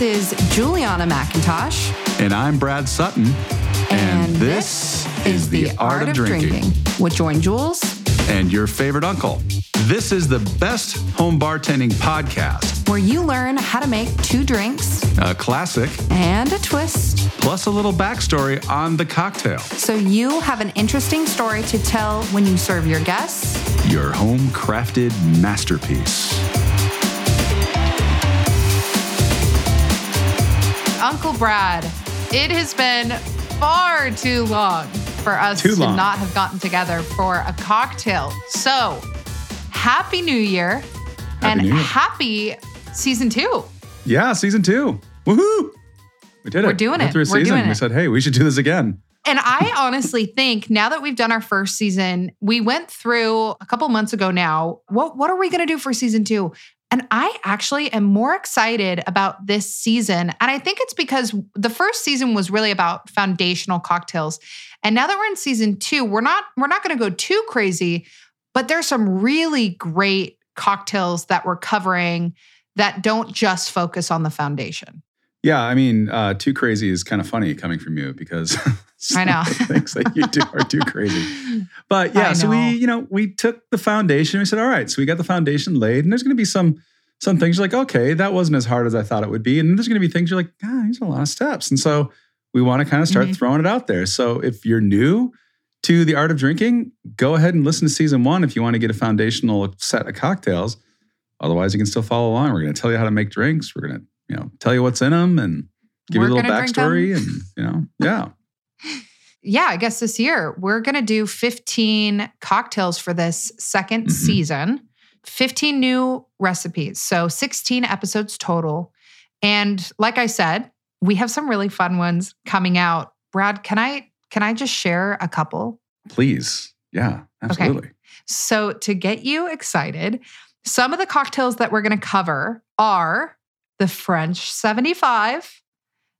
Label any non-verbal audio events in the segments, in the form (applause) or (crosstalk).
This is Juliana McIntosh. And I'm Brad Sutton. And, this, is The Art, of, drinking. with Join Jules. And your favorite uncle. This is the best home bartending podcast. where you learn how to make two drinks A classic, and a twist plus a little backstory on the cocktail. so you have an interesting story to tell when you serve your guests. Your home crafted masterpiece. Uncle Brad, it has been far too long for us Too to long. not have gotten together for a cocktail. So, happy new year and New Year. happy season two. Yeah, season two. Woohoo! We did it. We're doing it. Through a We're season. we said, hey, we should do this again. And I (laughs) honestly think now that we've done our first season, we went through a couple months ago now. What what are we going to do for season 2? And I actually am more excited about this season. And I think it's because the first season was really about foundational cocktails. And now that we're in season 2, we're not we're not going to go too crazy, but there's some really great cocktails that we're covering that don't just focus on the foundation. Yeah, I mean, uh, too crazy is kind of funny coming from you because (laughs) I know. some of the things that you do are too crazy. (laughs) But yeah, so we, you know, we took the foundation. We said, all right, so we got the foundation laid, and there's going to be some some things you're like, okay, that wasn't as hard as I thought it would be, and there's going to be things you're like, ah, these are a lot of steps, and so we want to kind of start Mhm. throwing it out there. So if you're new to the art of drinking, go ahead and listen to season one if you want to get a foundational set of cocktails. Otherwise, you can still follow along. We're going to tell you how to make drinks. We're going to, you know, tell you what's in them and give We're you a little gonna drink 'em. backstory, and you know, yeah. (laughs) yeah, I guess this year we're going to do 15 cocktails for this 2nd Mhm. season, 15 new recipes. So 16 episodes total. And like I said, we have some really fun ones coming out. Brad, can I can I just share a couple? Please. Yeah, absolutely. So to get you excited, some of the cocktails that we're going to cover are the French 75,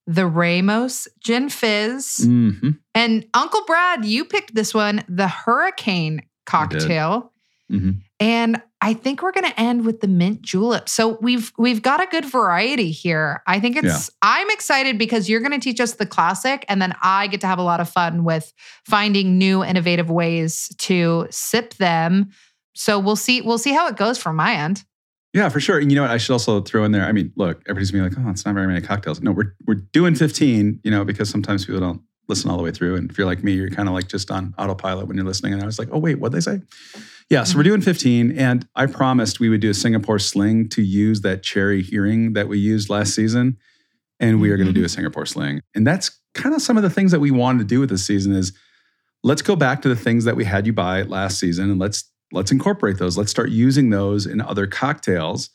the Ramos Gin Fizz, hmm And Uncle Brad, you picked this one, the Hurricane cocktail. hmm And I think we're going to end with the mint julep. So we've we've got a good variety here. I think it's Yeah. I'm excited because you're going to teach us the classic and then I get to have a lot of fun with finding new innovative ways to sip them. So we'll see we'll see how it goes from my end. Yeah, for sure. And you know what? I should also throw in there. I mean, look, everybody's gonna be like, "Oh, it's not very many cocktails." No, we're we're doing fifteen. You know, because sometimes people don't listen all the way through. And if you're like me, you're kind of like just on autopilot when you're listening. And I was like, "Oh, wait, what'd they say?" Yeah, so we're doing fifteen. And I promised we would do a Singapore sling to use that Cherry Heering that we used last season, and we are going to do mm-hmm. a Singapore sling. And that's kind of some of the things that we wanted to do with this season. Is let's go back to the things that we had you buy last season and let's let's incorporate those. Let's start using those in other cocktails.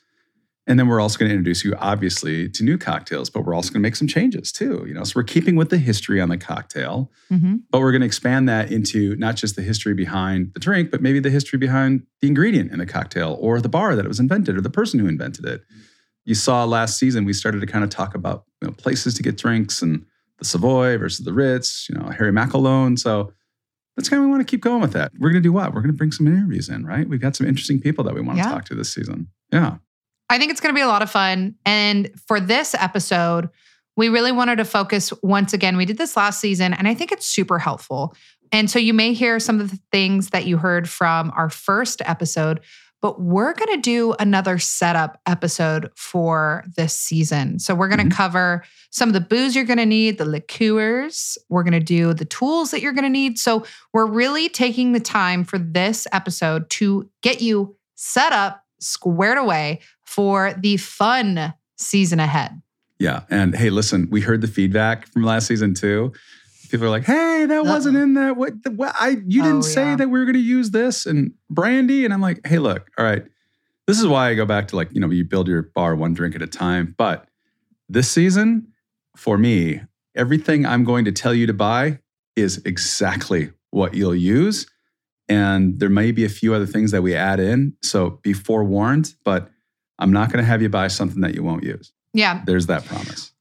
And then we're also going to introduce you obviously to new cocktails but we're also going to make some changes too you know? So we're keeping with the history on the cocktail Mhm. but we're going to expand that into not just the history behind the drink but maybe the history behind the ingredient in the cocktail or the bar that it was invented or the person who invented it. You saw last season we started to kind of talk about you know, places to get drinks and the savoy versus the ritz you know Harry MacElhone so that's kind of we want to keep going with that. We're going to do what? We're going to bring some interviews in, right? We've got some interesting people that we want Yeah. to talk to this season. Yeah. I think it's going to be a lot of fun. And for this episode, we really wanted to focus once again. We did this last season, and I think it's super helpful. And so you may hear some of the things that you heard from our first episode, but we're going to do another setup episode for this season. So we're going to Mhm. cover some of the booze you're going to need, the liqueurs. We're going to do the tools that you're going to need. So we're really taking the time for this episode to get you set up, squared away for the fun season ahead. Yeah. And hey, listen, we heard the feedback from last season too. People are like, "Hey, that wasn't in that. What? The, what I you didn't Oh, say yeah. that we were going to use this and brandy." And I'm like, "Hey, look, all right. This is why I go back to like you know you build your bar one drink at a time. But this season, for me, everything I'm going to tell you to buy is exactly what you'll use, and there may be a few other things that we add in. So be forewarned. But I'm not going to have you buy something that you won't use. Yeah. There's that promise.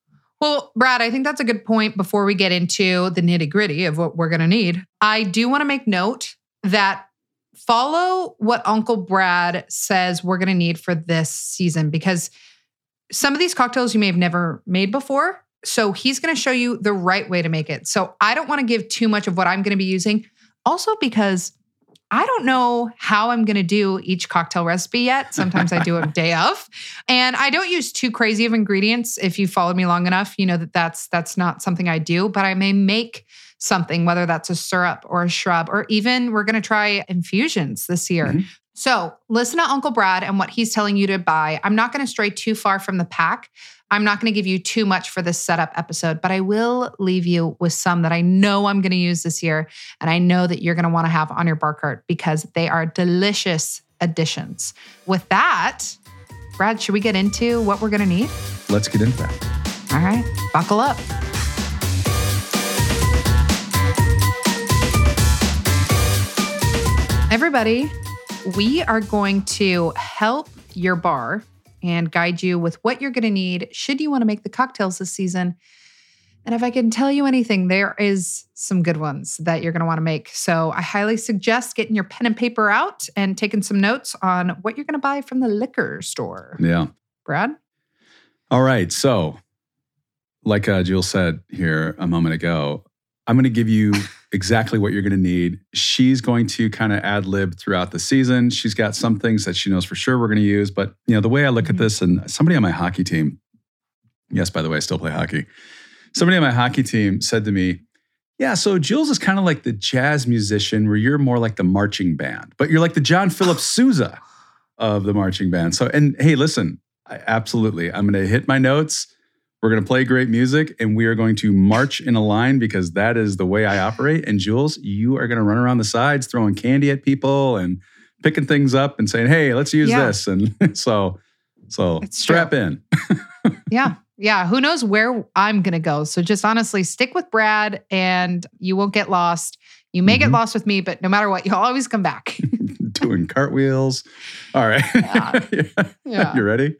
Well, Brad, I think that's a good point before we get into the nitty gritty of what we're going to need. I do want to make note that follow what Uncle Brad says we're going to need for this season because some of these cocktails you may have never made before. So he's going to show you the right way to make it. So I don't want to give too much of what I'm going to be using. Also, because I don't know how I'm going to do each cocktail recipe yet. Sometimes I do a day (laughs) of, and I don't use too crazy of ingredients. If you followed me long enough, you know that that's that's not something I do. But I may make something, whether that's a syrup or a shrub, or even we're going to try infusions this year. Mhm. So listen to Uncle Brad and what he's telling you to buy. I'm not going to stray too far from the pack. I'm not going to give you too much for this setup episode, but I will leave you with some that I know I'm going to use this year. And I know that you're going to want to have on your bar cart because they are delicious additions. With that, Brad, should we get into what we're going to need? Let's get into that. All right, buckle up. Everybody, we are going to help your bar and guide you with what you're going to need should you want to make the cocktails this season. And if I can tell you anything, there is some good ones that you're going to want to make. So I highly suggest getting your pen and paper out and taking some notes on what you're going to buy from the liquor store. Yeah. Brad? All right. So, like uh, Jill said here a moment ago, I'm going to give you exactly what you're going to need. She's going to kind of ad lib throughout the season. She's got some things that she knows for sure we're going to use. But, you know, the way I look at Mhm. this, and somebody on my hockey team, yes, by the way, I still play hockey. Somebody on my hockey team said to me, yeah, so Jules is kind of like the jazz musician where you're more like the marching band, but you're like the John Philip (sighs) Sousa of the marching band. So, and hey, listen, I, absolutely. I'm going to hit my notes. We're going to play great music and we are going to march in a line because that is the way I operate. And Jules, you are going to run around the sides throwing candy at people and picking things up and saying, "Hey, let's use Yeah. this." And (laughs) so so It's strap in. (laughs) yeah. Yeah. Who knows where I'm going to go? So just honestly stick with Brad and you won't get lost. You may get Mhm. lost with me, but no matter what, you'll always come back. (laughs) Doing cartwheels. All right. Yeah. Yeah. you ready?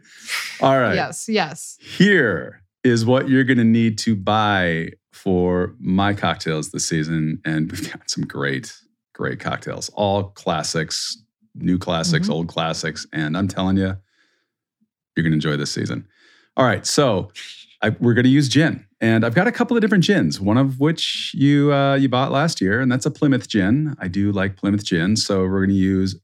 All right. Yes. Yes. Here is what you're going to need to buy for my cocktails this season. And we've got some great, great cocktails, all classics, new classics, Mhm. old classics. And I'm telling you, you're going to enjoy this season. All right. So I, we're going to use gin. And I've got a couple of different gins, one of which you uh, you bought last year, and that's a Plymouth gin. I do like Plymouth gin. So we're going to use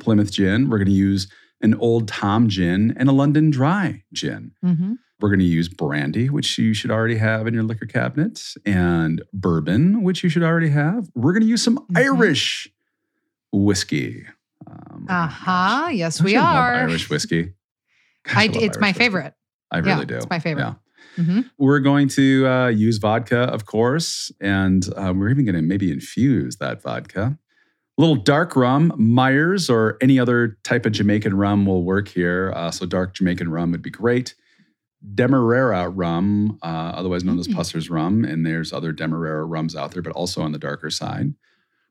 Plymouth gin. We're going to use an Old Tom gin and a London Dry gin. hmm We're going to use brandy, which you should already have in your liquor cabinet, and bourbon, which you should already have. We're going to use some Mhm. Irish whiskey. Um, oh Uh huh. gosh. Yes, we are. Irish whiskey. (laughs) Gosh, I, love it's my whiskey. favorite. I Yeah, really do. it's my favorite. Yeah. hmm We're going to uh, use vodka, of course, and uh, we're even going to maybe infuse that vodka. A little dark rum, Myers or any other type of Jamaican rum will work here. Uh, so dark Jamaican rum would be great. Demerara rum, uh, otherwise known as Mm. Pusser's rum, and there's other Demerara rums out there, but also on the darker side.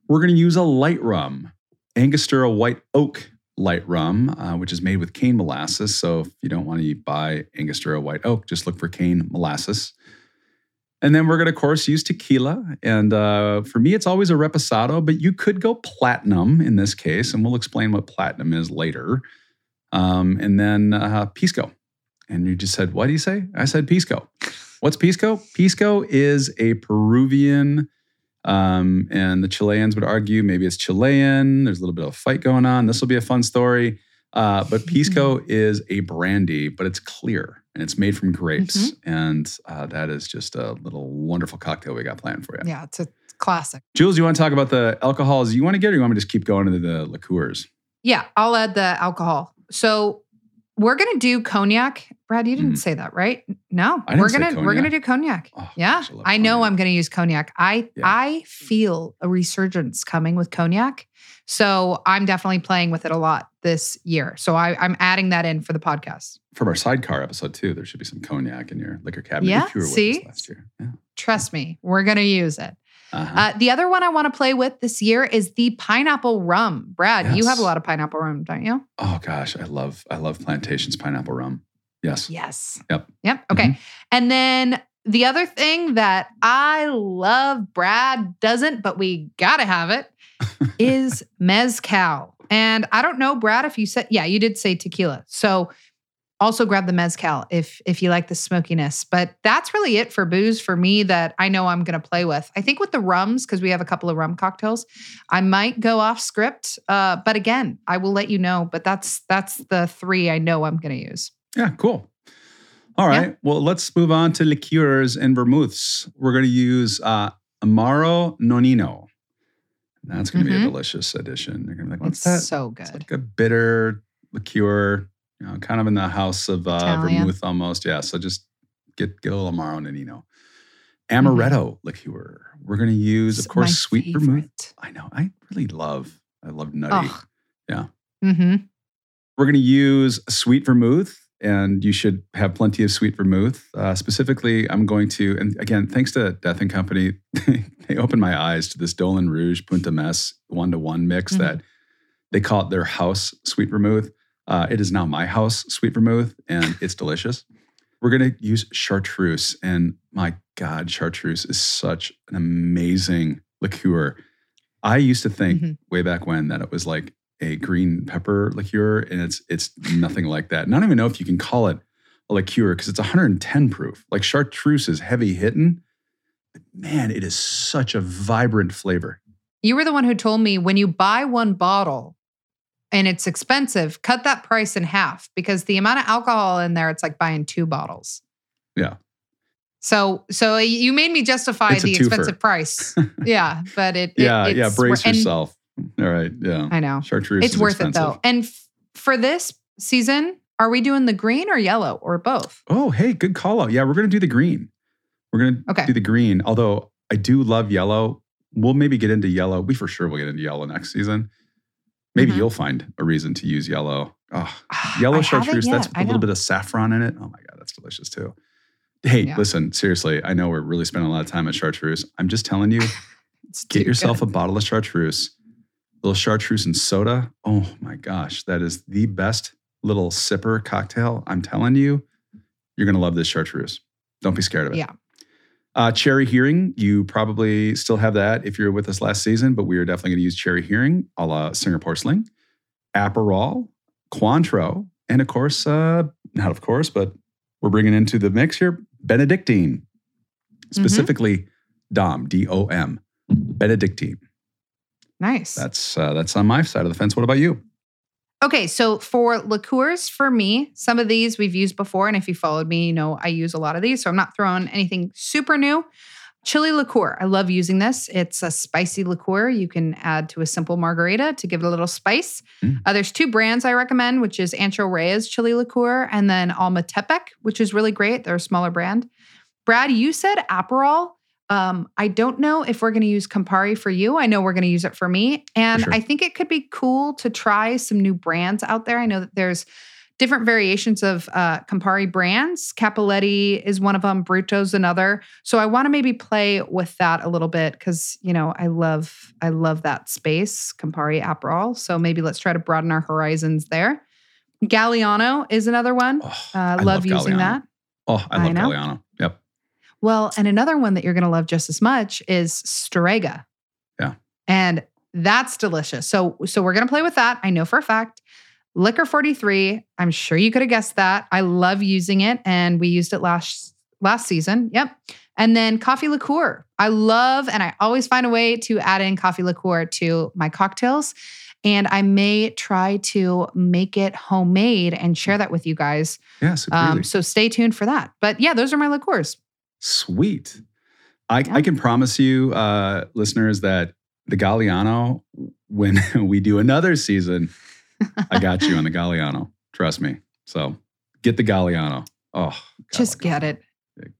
We're going to use a light rum, Angostura White Oak light rum, uh, which is made with cane molasses. So if you don't want to buy Angostura White Oak, just look for cane molasses. And then we're going to, of course, use tequila. And uh, for me, it's always a reposado, but you could go platinum in this case. And we'll explain what platinum is later. Um, and then uh, pisco. And you just said, what do you say? I said pisco. What's pisco? Pisco is a Peruvian, um, and the Chileans would argue maybe it's Chilean. There's a little bit of a fight going on. This will be a fun story. Uh, but pisco is a brandy, but it's clear and it's made from grapes. And uh, that is just a little wonderful cocktail we got planned for you. Yeah, it's a classic. Jules, you want to talk about the alcohols you want to get, or you want me to just keep going into the liqueurs? Yeah, I'll add the alcohol. So we're gonna do cognac. Brad, you didn't Mm. say that, right? No, I didn't we're gonna we're gonna do cognac. Oh, Yeah, gosh, love I know cognac. I'm going to use cognac. I Yeah. I feel a resurgence coming with cognac, so I'm definitely playing with it a lot this year. So I, I'm adding that in for the podcast. From our sidecar episode too, there should be some cognac in your liquor cabinet. Yeah, if you were with see? us last year. Yeah. Trust me, we're going to use it. Uh-huh. Uh, the other one I want to play with this year is the pineapple rum. Brad, you have a lot of pineapple rum, don't you? oh gosh, I love I love plantations pineapple rum. Yes. Yes. Yep. Yep. Okay. And then the other thing that I love, Brad doesn't, but we got to have it, (laughs) is mezcal. And I don't know, Brad, if you said, yeah, you did say tequila. So also grab the mezcal if if you like the smokiness. But that's really it for booze for me that I know I'm going to play with. I think with the rums because we have a couple of rum cocktails, I might go off script. Uh, but again, I will let you know. But that's that's the three I know I'm going to use. Yeah, cool. All right. Yeah. Well, let's move on to liqueurs and vermouths. We're going to use uh, Amaro Nonino. That's going to mm-hmm. be a delicious addition. You're going to be like, what's it's that? So good. It's like a bitter liqueur, you know, kind of in the house of uh, vermouth almost. Yeah. So just get, get a little Amaro Nonino. Amaretto mm-hmm. liqueur. We're going to use, of course, sweet favorite. vermouth. I know. I really love, I love nutty. Oh. Yeah. Mm-hmm. We're going to use sweet vermouth and you should have plenty of sweet vermouth. Uh, specifically, I'm going to, and again, thanks to Death and Company, (laughs) they opened my eyes to this Dolan Rouge Punta Mess one to one mix mm-hmm. that they call it their house sweet vermouth. Uh, it is now my house sweet vermouth, and it's delicious. We're going to use chartreuse, and my God, chartreuse is such an amazing liqueur. I used to think mm-hmm. way back when that it was like a green pepper liqueur, and it's it's nothing like that. And I don't even know if you can call it a liqueur because it's 110 proof. Like chartreuse is heavy hitting, but man, it is such a vibrant flavor. You were the one who told me when you buy one bottle and it's expensive, cut that price in half because the amount of alcohol in there, it's like buying two bottles. Yeah. So, so you made me justify the expensive price. (laughs) yeah, but it. yeah, it, yeah. Brace yourself. All right. Yeah. I know. Chartreuse. It's worth expensive. it though. And f- for this season, are we doing the green or yellow or both? Oh, hey, good call out. Yeah, we're going to do the green. We're going to okay. do the green. Although I do love yellow. We'll maybe get into yellow. We for sure will get into yellow next season. Maybe mm-hmm. you'll find a reason to use yellow. Oh, yellow chartreuse. That's a little bit of saffron in it. Oh my God, that's delicious too. Hey, yeah. listen, seriously, I know we're really spending a lot of time at chartreuse. I'm just telling you, (laughs) get yourself good. a bottle of chartreuse a little chartreuse and soda. Oh my gosh, that is the best little sipper cocktail. I'm telling you, you're going to love this chartreuse. Don't be scared of it. Yeah. Uh, Cherry Heering, you probably still have that if you're with us last season, but we are definitely going to use Cherry Heering a la Singapore Sling, Aperol, Cointreau, and of course, uh, not of course, but we're bringing into the mix here Benedictine, mm-hmm. specifically mm-hmm. Dom, D O M, Benedictine. Nice. That's uh, that's on my side of the fence. What about you? Okay, so for liqueurs, for me, some of these we've used before, and if you followed me, you know I use a lot of these, so I'm not throwing anything super new. Chili liqueur, I love using this. It's a spicy liqueur you can add to a simple margarita to give it a little spice. Mm. Uh, there's two brands I recommend, which is Ancho Reyes chili liqueur and then Alma Tepec, which is really great. They're a smaller brand. Brad, you said Aperol. Um, I don't know if we're going to use Campari for you. I know we're going to use it for me. And for sure. I think it could be cool to try some new brands out there. I know that there's different variations of uh, Campari brands. Cappelletti is one of them, Bruto's another. So I want to maybe play with that a little bit because you know I love I love that space, Campari Aperol. So maybe let's try to broaden our horizons there. Galliano is another one. Oh, uh, I love, love using that. Oh, I love I Galliano. Well, and another one that you're going to love just as much is Strega. Yeah. And that's delicious. So so we're going to play with that. I know for a fact. Licor 43, I'm sure you could have guessed that. I love using it and we used it last last season. Yep. And then coffee liqueur. I love and I always find a way to add in coffee liqueur to my cocktails. And I may try to make it homemade and share that with you guys. Yeah, um, so stay tuned for that. But yeah, those are my liqueurs. Sweet. I, yeah. I can promise you, uh, listeners, that the Galliano, when (laughs) we do another season, I got you on the Galliano. Trust me. So get the Galliano. Oh, just get it.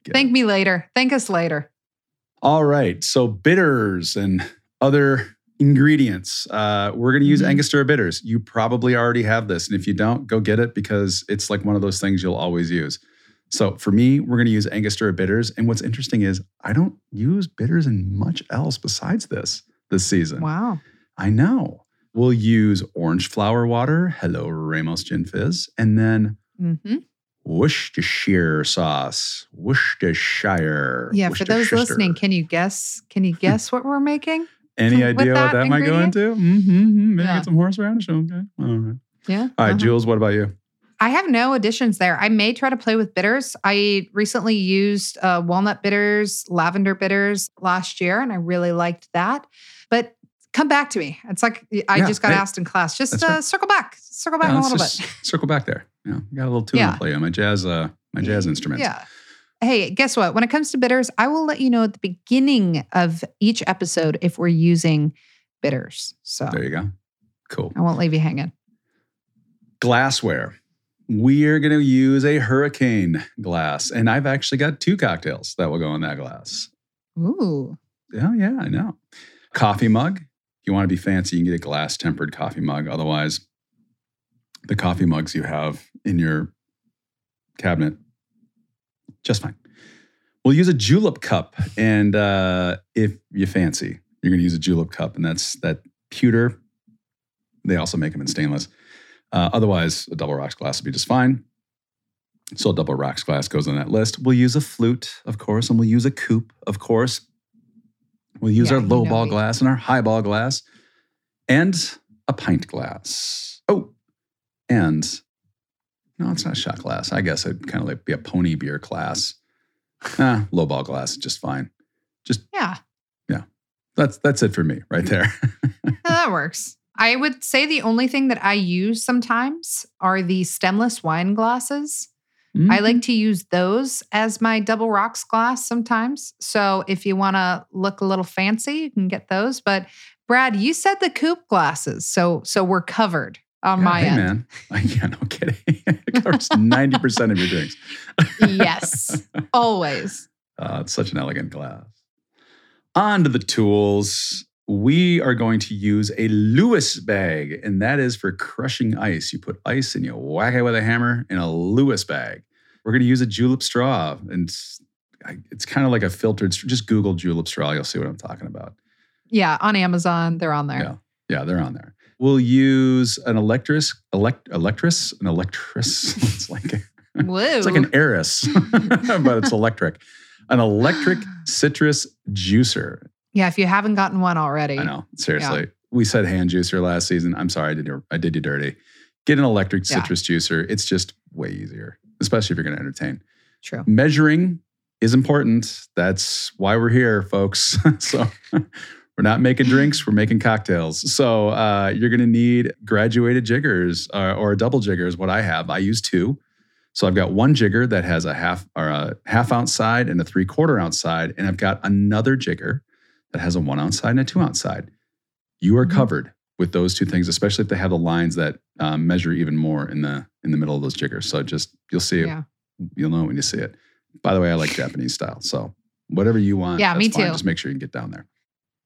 Get Thank it. me later. Thank us later. All right. So bitters and other ingredients. Uh, we're going to use mm-hmm. Angostura bitters. You probably already have this. And if you don't, go get it because it's like one of those things you'll always use. So for me, we're going to use Angostura bitters. And what's interesting is I don't use bitters in much else besides this this season. Wow. I know. We'll use orange flower water. Hello, Ramos Gin Fizz. And then mm-hmm. Worcestershire sauce. Worcestershire. Yeah, for those listening, can you guess? Can you (laughs) guess what we're making? Any idea what that ingredient? might go into? Mm-hmm, mm-hmm. Maybe yeah. get some horseradish. Okay. All right. Yeah. All right, uh-huh. Jules, what about you? I have no additions there. I may try to play with bitters. I recently used uh, walnut bitters, lavender bitters last year, and I really liked that. But come back to me. It's like I Yeah, just got asked in class. Just uh, right. circle back, circle back Yeah, a little bit. Circle back there. Yeah, got a little tune Yeah. to play on my jazz, uh, my jazz instruments. Yeah. Hey, guess what? When it comes to bitters, I will let you know at the beginning of each episode if we're using bitters. So There you go. Cool. I won't leave you hanging. Glassware. We are going to use a hurricane glass, and I've actually got two cocktails that will go in that glass. Ooh. Yeah, yeah, I know. Coffee mug. If you want to be fancy, you can get a glass tempered coffee mug. Otherwise, the coffee mugs you have in your cabinet, just fine. We'll use a julep cup. And uh, if you fancy, you're going to use a julep cup, and that's that pewter. They also make them in stainless. Uh, otherwise, a double rocks glass would be just fine. So, a double rocks glass goes on that list. We'll use a flute, of course, and we'll use a coupe, of course. We'll use Yeah, our low ball me. glass and our high ball glass and a pint glass. Oh, and no, it's not a shot glass. I guess it'd kind of like be a pony beer glass. (laughs) Ah, low ball glass, just fine. Just yeah, yeah. That's that's it for me right there. (laughs) Yeah, that works. I would say the only thing that I use sometimes are the stemless wine glasses. Mm-hmm. I like to use those as my double rocks glass sometimes. So if you want to look a little fancy, you can get those. But Brad, you said the coupe glasses, so so we're covered on Yeah, my hey, end. man. (laughs) yeah, no kidding. (laughs) it covers 90% of your drinks. Yes, (laughs) always. Uh, it's such an elegant glass. On to the tools. We are going to use a Lewis bag, and that is for crushing ice. You put ice and you whack it with a hammer in a Lewis bag. We're going to use a julep straw, and it's, it's kind of like a filtered. Just Google julep straw, you'll see what I'm talking about. Yeah, on Amazon, they're on there. Yeah. Yeah, they're on there. We'll use an electris, elect, electris, an electris. (laughs) it's like Whoa. it's like an heiress, (laughs) but it's electric. An electric (gasps) citrus juicer. Yeah, if you haven't gotten one already. I know, seriously. We said hand juicer last season. I'm sorry, I did you, I did you dirty. Get an electric Yeah. citrus juicer. It's just way easier, especially if you're going to entertain. True. Measuring is important. That's why we're here, folks. (laughs) so (laughs) we're not making drinks, we're making cocktails. So uh, you're going to need graduated jiggers uh, or double jiggers. What I have, I use two. So I've got one jigger that has a half or a half ounce side and a three quarter ounce side, and I've got another jigger that has a one ounce side and a two ounce side. You are Mhm. covered with those two things, especially if they have the lines that um, measure even more in the in the middle of those jiggers. So just you'll see it Yeah. you'll know when you see it. By the way, I like Japanese style. So whatever you want, Yeah, me fine. too. Just make sure you can get down there.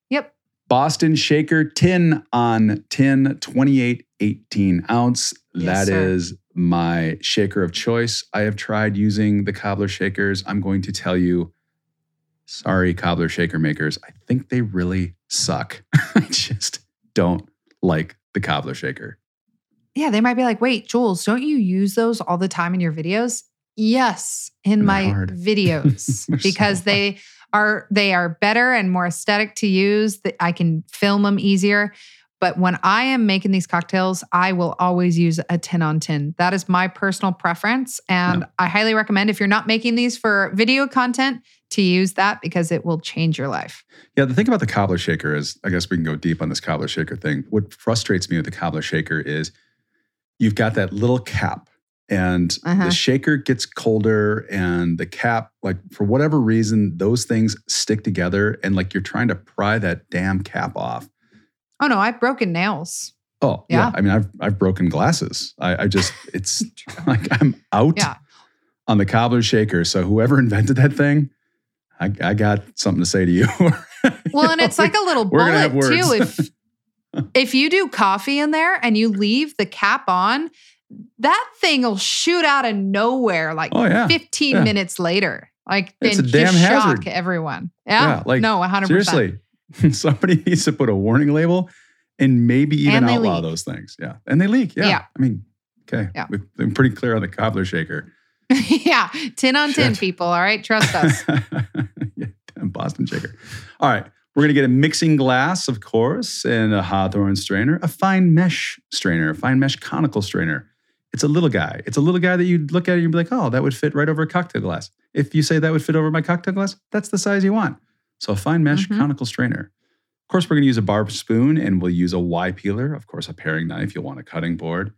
Yep. Boston Shaker tin on tin, 28, 18 ounce. Yes, That sir. is my shaker of choice. I have tried using the cobbler shakers. I'm going to tell you, sorry, cobbler shaker makers. I think they really suck. (laughs) I just don't like the cobbler shaker. Yeah, they might be like, wait, Jules, don't you use those all the time in your videos? Yes, in They're my hard. videos (laughs) They're so because they are they are better and more aesthetic to use. That I can film them easier. But when I am making these cocktails, I will always use a tin on tin. That is my personal preference. And Yeah. I highly recommend if you're not making these for video content to use that because it will change your life. Yeah, the thing about the cobbler shaker is, I guess we can go deep on this cobbler shaker thing. What frustrates me with the cobbler shaker is you've got that little cap, and Uh-huh. the shaker gets colder, and the cap, like for whatever reason, those things stick together, and like you're trying to pry that damn cap off. Oh no, I've broken nails. Oh yeah, Yeah. I mean, I've I've broken glasses. I, I just (laughs) it's like I'm out Yeah. on the cobbler shaker. So whoever (laughs) invented that thing, I, I got something to say to you. (laughs) Well, and it's like a little bullet too. If (laughs) if you do coffee in there and you leave the cap on, that thing will shoot out of nowhere like oh yeah, 15 yeah. minutes later. Like It's a damn just hazard. shock everyone. Yeah. Yeah, like, no, 100%. Seriously, (laughs) somebody needs to put a warning label and maybe even And outlaw leak. those things. Yeah, and they leak. Yeah, Yeah. I mean, okay, Yeah. we've been pretty clear on the cobbler shaker. (laughs) yeah. tin on tin Shit. people. All right. Trust (laughs) us. yeah, Boston shaker. All right, we're gonna get a mixing glass, of course, and a Hawthorne strainer, a fine mesh strainer, a fine mesh conical strainer, it's a little guy. It's a little guy that you'd look at and be like, oh, that would fit right over a cocktail glass. If you say that would fit over my cocktail glass, that's the size you want. So a fine mesh Mhm. conical strainer. Of course, we're going to use a bar spoon and we'll use a Y peeler. Of course, a paring knife. You'll want a cutting board.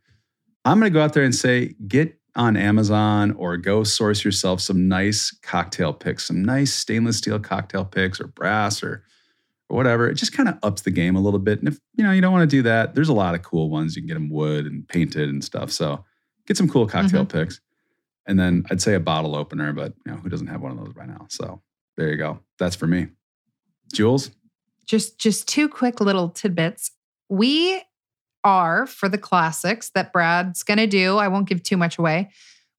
I'm going to go out there and say, get on Amazon or go source yourself some nice cocktail picks, some nice stainless steel cocktail picks or brass or, or whatever. It just kind of ups the game a little bit. And if you know you don't want to do that, there's a lot of cool ones. You can get them wood and painted and stuff. So get some cool cocktail mm-hmm. picks. And then I'd say a bottle opener, but you know, who doesn't have one of those by now? So there you go. That's for me. Jules? just just two quick little tidbits. We are for the classics that Brad's going to do. I won't give too much away.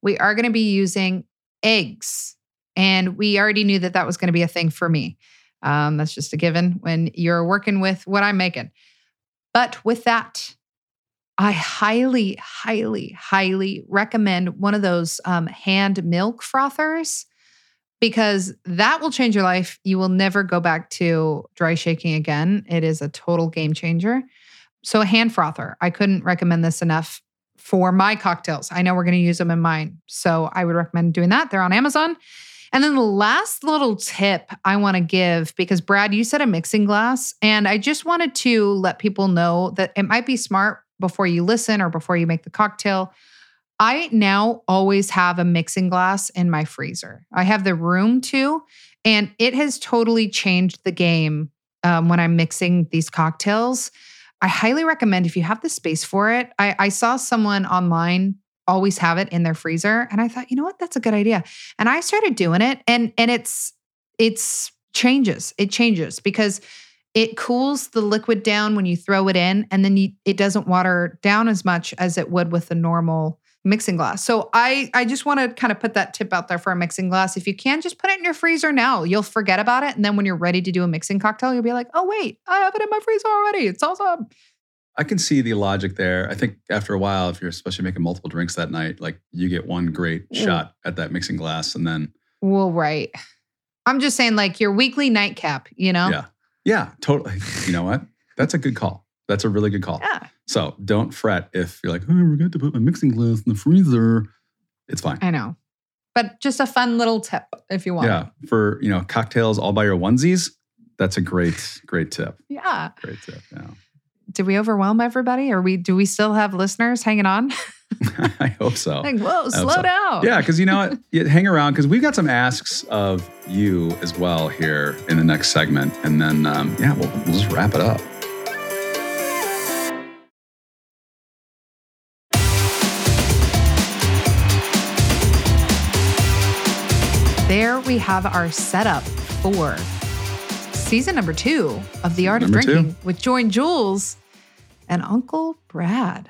We are going to be using eggs, and we already knew that that was going to be a thing for me. Um, that's just a given when you're working with what I'm making. But with that, I highly, highly, highly recommend one of those um, hand milk frothers because that will change your life. You will never go back to dry shaking again. It is a total game changer. So, a hand frother, I couldn't recommend this enough for my cocktails. I know we're going to use them in mine. So, I would recommend doing that. They're on Amazon. And then the last little tip I want to give, because Brad, you said a mixing glass, and I just wanted to let people know that it might be smart before you listen or before you make the cocktail. I now always have a mixing glass in my freezer. I have the room too, and it has totally changed the game um, when I'm mixing these cocktails. I highly recommend if you have the space for it. I, I saw someone online always have it in their freezer, and I thought, you know what, that's a good idea. And I started doing it, and and it's it's changes. It changes because it cools the liquid down when you throw it in, and then you, it doesn't water down as much as it would with the normal mixing glass. So I I just want to kind of put that tip out there for a mixing glass. If you can, just put it in your freezer now. You'll forget about it, and then when you're ready to do a mixing cocktail, you'll be like, oh wait, I have it in my freezer already. It's awesome. I can see the logic there. I think after a while, if you're especially making multiple drinks that night, like you get one great Mm. shot at that mixing glass and then Well, right. I'm just saying, like your weekly nightcap. You know. Yeah. Yeah, totally. You know what? That's a good call. That's a really good call. Yeah. So don't fret if you're like, oh, I forgot to put my mixing glass in the freezer. It's fine. I know. But just a fun little tip if you want. Yeah. For, you know, cocktails all by your onesies, that's a great, great tip. Yeah. Great tip. Yeah. Did we overwhelm everybody? Or we do we still have listeners hanging on? (laughs) (laughs) I hope so. like, whoa, slow so. down. Yeah, because you know what? (laughs) You hang around because we've got some asks of you as well here in the next segment. And then, um, yeah, we'll, we'll just wrap it up. There we have our setup for season number two of The Art Number of two. Drinking with Join Jules and Uncle Brad,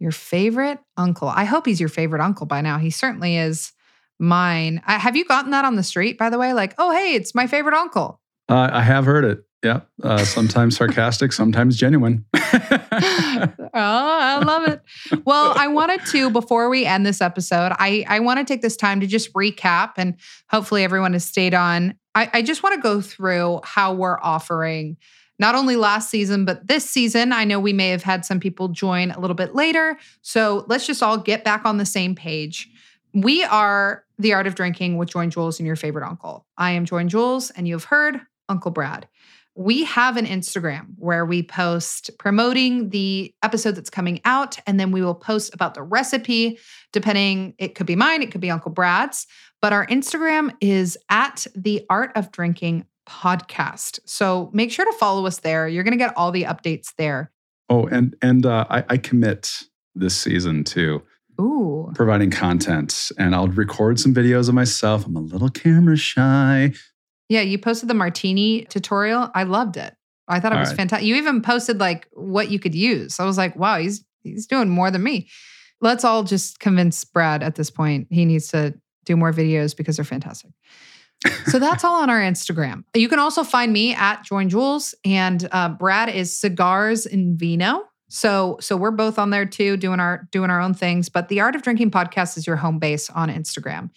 your favorite uncle. I hope he's your favorite uncle by now. He certainly is mine. I, have you gotten that on the street, by the way? Like, oh, hey, it's my favorite uncle. Uh, I have heard it. Yeah. Uh, sometimes sarcastic, sometimes genuine. (laughs) oh, I love it. Well, I wanted to, before we end this episode, I, I want to take this time to just recap and hopefully everyone has stayed on. I, I just want to go through how we're offering not only last season, but this season. I know we may have had some people join a little bit later. So let's just all get back on the same page. We are the art of drinking with Join Jules and your favorite uncle. I am Join Jules, and you have heard Uncle Brad we have an Instagram where we post promoting the episode that's coming out, and then we will post about the recipe, depending, it could be mine, it could be Uncle Brad's. But our Instagram is at the Art of Drinking podcast. So make sure to follow us there. You're going to get all the updates there. oh, and and uh, I, I commit this season to Ooh. providing content, and I'll record some videos of myself. I'm a little camera shy. Yeah, you posted the martini tutorial. I loved it. I thought it All was right. fantastic. You even posted like what you could use. I was like, wow, he's he's doing more than me. Let's all just convince Brad at this point. He needs to do more videos because they're fantastic. so that's all on our Instagram. You can also find me at Join Jules, and uh, Brad is Cigars and Vino. So so we're both on there too, doing our doing our own things. But the Art of Drinking podcast is your home base on Instagram.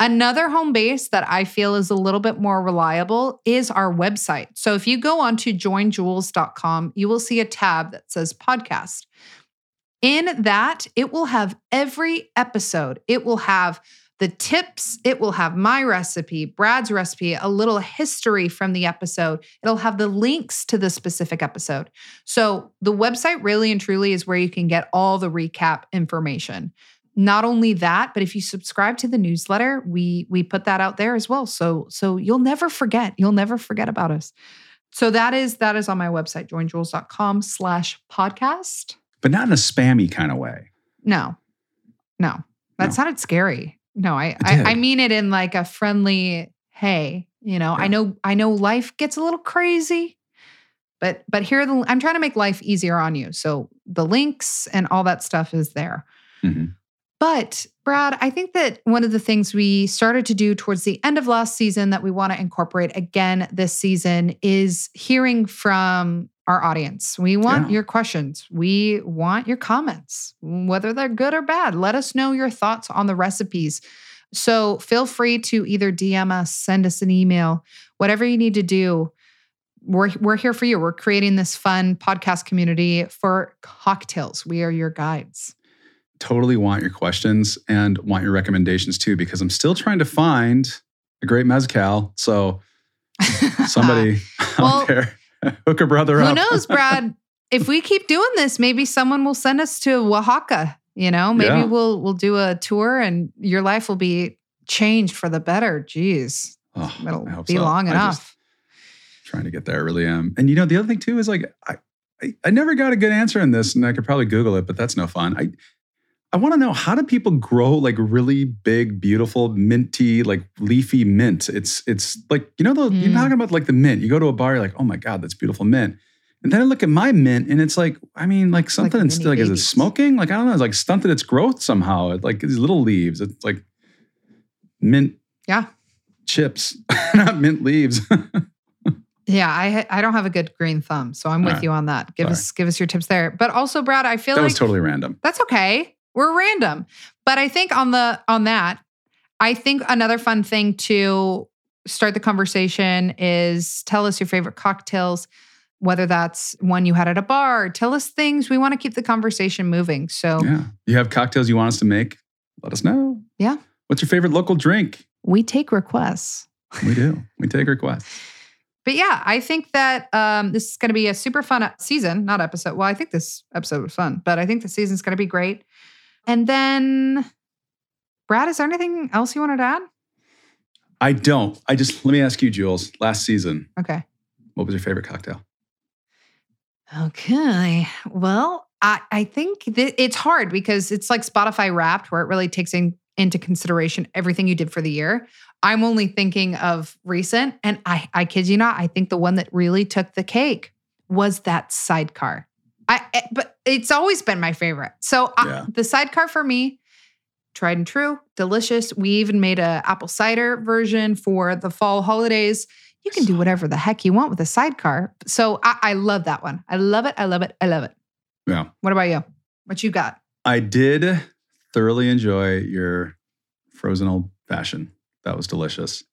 Another home base that I feel is a little bit more reliable is our website. So if you go on to joinjules.com, you will see a tab that says podcast. In that, it will have every episode. It will have the tips, it will have my recipe, Brad's recipe, a little history from the episode. It'll have the links to the specific episode. So the website really and truly is where you can get all the recap information. Not only that, but if you subscribe to the newsletter, we we put that out there as well. So so you'll never forget. You'll never forget about us. So that is that is on my website, joinjules.com slash podcast. But not in a spammy kind of way. No, no, that No. sounded scary. No, I, I. I mean it in like a friendly, hey, you know, I know I know life gets a little crazy, but but here the I'm trying to make life easier on you. So the links and all that stuff is there. Mhm. But Brad, I think that one of the things we started to do towards the end of last season that we want to incorporate again this season is hearing from our audience. We want Yeah. your questions. We want your comments, whether they're good or bad. Let us know your thoughts on the recipes. So feel free to either DM us, send us an email, whatever you need to do. We're, we're here for you. We're creating this fun podcast community for cocktails. We are your guides. Totally want your questions and want your recommendations too, because I'm still trying to find a great mezcal. So (laughs) somebody (laughs) Well, out there, (laughs) hook a brother Who up. Who knows, Brad? if we keep doing this, maybe someone will send us to Oaxaca. You know, maybe Yeah. we'll we'll do a tour and your life will be changed for the better. Jeez, Oh, it'll be so. long I enough. trying to get there. I really am. And you know, the other thing too is like I, I, I never got a good answer on this, and I could probably Google it, but that's no fun. I I want to know how do people grow like really big, beautiful, minty, like leafy mint? It's it's like you know the you're Mm. talking about like the mint. You go to a bar, you're like, oh my god, that's beautiful mint. And then I look at my mint, and it's like, I mean, like something. mini like, is it smoking? Like I don't know. It's like stunted its growth somehow. It's like these little leaves. It's like mint Yeah. chips, (laughs) not mint leaves. (laughs) Yeah, I I don't have a good green thumb, so I'm All with right. you on that. Give Sorry. us give us your tips there. But also, Brad, I feel that like was totally random. that's okay. We're random. But I think on the on that, I think another fun thing to start the conversation is tell us your favorite cocktails, whether that's one you had at a bar. Tell us things. We want to keep the conversation moving. So Yeah. You have cocktails you want us to make? Let us know. Yeah. What's your favorite local drink? we take requests. We do. We take requests. But yeah, I think that um, this is going to be a super fun season, not episode. Well, I think this episode was fun, but I think the season's going to be great. And then, Brad, is there anything else you wanted to add? I don't. I just let me ask you, Jules. Last season, Okay. what was your favorite cocktail? Okay. Well, I, I think that it's hard because it's like Spotify wrapped, where it really takes in, into consideration everything you did for the year. I'm only thinking of recent, and I, I kid you not, I think the one that really took the cake was that sidecar. I, eh, but it's always been my favorite. So I- the sidecar for me, tried and true, delicious. We even made a apple cider version for the fall holidays. You can do whatever the heck you want with a sidecar. So I, I love that one. I love it. I love it. I love it. Yeah. What about you? What you got? I did thoroughly enjoy your frozen old fashioned. That was delicious.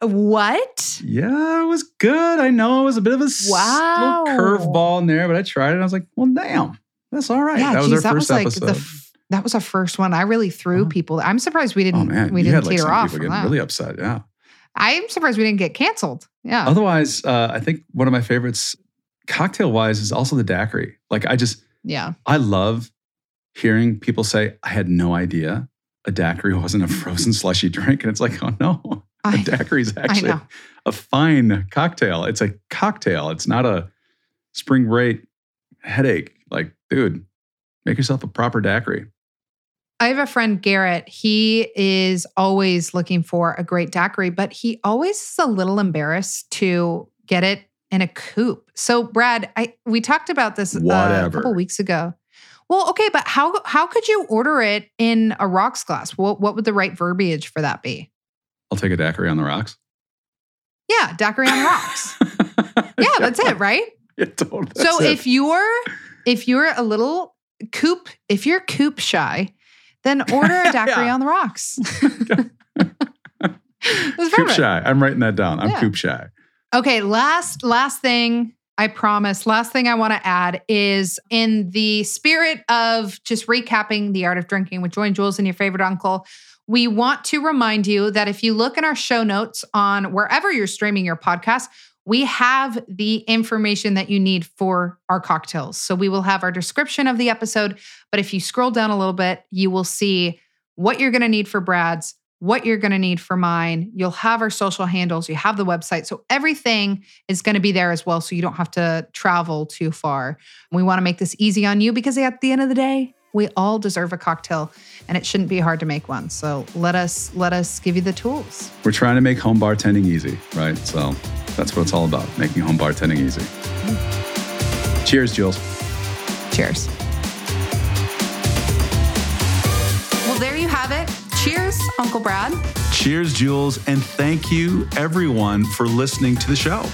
What? Yeah, it was good. I know it was a bit of a Wow. curveball in there, but I tried it. And I was like, well, damn, that's all right. Yeah, that was geez, our first that was like episode. the f- that was our first one. I really threw Oh. people. I'm surprised we didn't oh man, we you didn't had like teeter some off people from getting really upset. Yeah. I'm surprised we didn't get canceled. Yeah. Otherwise, uh, I think one of my favorites, cocktail wise, is also the daiquiri. Like I just, yeah. I love hearing people say, "I had no idea a daiquiri wasn't a frozen slushy drink," and it's like, oh no, a I, (laughs) daiquiri is (laughs) actually a fine cocktail. It's a cocktail. It's not a spring break headache. Like, dude, make yourself a proper daiquiri. I have a friend, Garrett. He is always looking for a great daiquiri, but he always is a little embarrassed to get it in a coupe. So, Brad, I we talked about this uh, a couple weeks ago. Well, okay, but how how could you order it in a rocks glass? What what would the right verbiage for that be? I'll take a daiquiri on the rocks. Yeah, daiquiri on the rocks. (laughs) Yeah, that's it, right? Yeah, totally. so it. if you're if you're a little coupe, if you're coupe shy, then order a (laughs) daiquiri Yeah. on the rocks. (laughs) Coop shy, I'm writing that down. I'm Yeah. coop shy. Okay, last last thing. I promise. Last thing I want to add is in the spirit of just recapping the art of drinking with Join Jules and your favorite uncle, we want to remind you that if you look in our show notes on wherever you're streaming your podcast, we have the information that you need for our cocktails. So we will have our description of the episode, but if you scroll down a little bit, you will see what you're going to need for Brad's, what you're going to need for mine. You'll have our social handles, you have the website. So everything is going to be there as well. So you don't have to travel too far. We want to make this easy on you because at the end of the day, we all deserve a cocktail and it shouldn't be hard to make one. So let us let us give you the tools. We're trying to make home bartending easy, right? So that's what it's all about, making home bartending easy. Mm. Cheers, Jules. Cheers. Well, there you have it. Cheers, Uncle Brad. Cheers, Jules. And thank you, everyone, for listening to the show.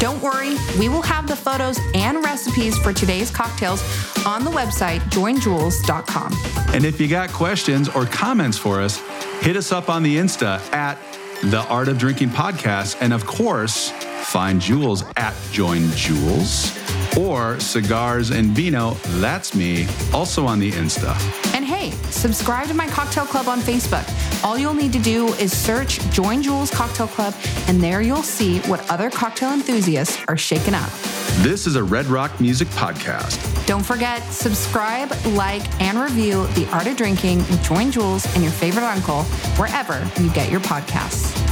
Don't worry, we will have the photos and recipes for today's cocktails on the website joinjules.com. And if you got questions or comments for us, hit us up on the Insta at the Art of Drinking Podcast. And of course, find Jules at Join Jules or Cigars and Vino, that's me, also on the Insta. And hey, subscribe to my cocktail club on Facebook. All you'll need to do is search Join Jules Cocktail Club, and there you'll see what other cocktail enthusiasts are shaking up. This is a Redd Rock Music Podcast. Don't forget, subscribe, like, and review The Art of Drinking with Join Jules and your favorite uncle wherever you get your podcasts.